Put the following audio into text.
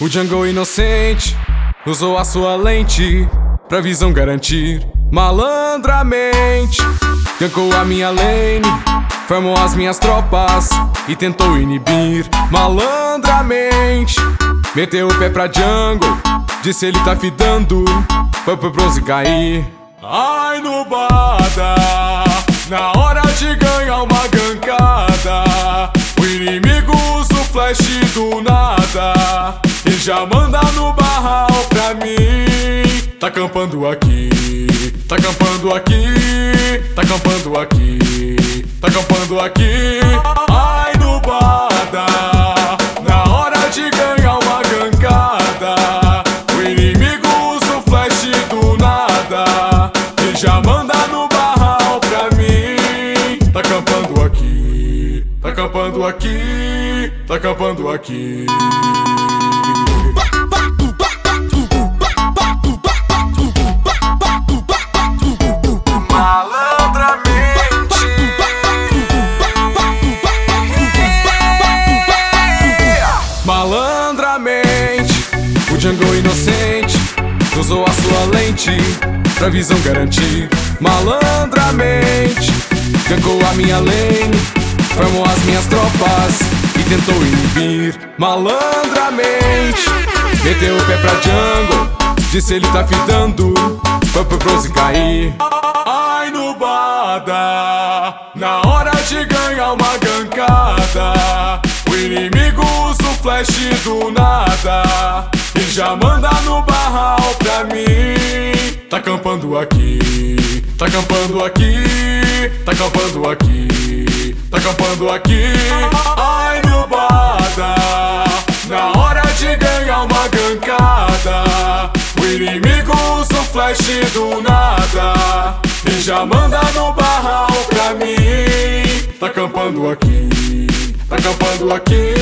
O Django inocente usou a sua lente pra visão garantir malandramente. Gankou a minha lane, formou as minhas tropas e tentou inibir malandramente. Meteu o pé pra Django, disse ele tá fidando, foi pro bronze cair. Ai no bada, na hora de ganhar uma gancada, o inimigo usa o flash do nada já manda no barral pra mim. Tá campando aqui, tá campando aqui, tá campando aqui, tá campando aqui. Ai no bada, na hora de ganhar uma gancada, o inimigo usa o flash do nada e já manda no barral pra mim. Tá campando aqui, tá campando aqui, tá campando aqui. Django inocente usou a sua lente pra visão garantir. Malandramente, gankou a minha lane, formou as minhas tropas e tentou inibir. Malandramente, meteu o pé pra Django, disse ele tá fidando, foi pro bronze cair. Ai no bada, na hora de ganhar uma gancada, o inimigo usa o flash do nada já manda no barral pra mim. Tá campando aqui, tá campando aqui, tá campando aqui, tá campando aqui. Ai no bada, na hora de ganhar uma gancada, o inimigo usa o flash do nada e já manda no barral pra mim. Tá campando aqui, tá campando aqui,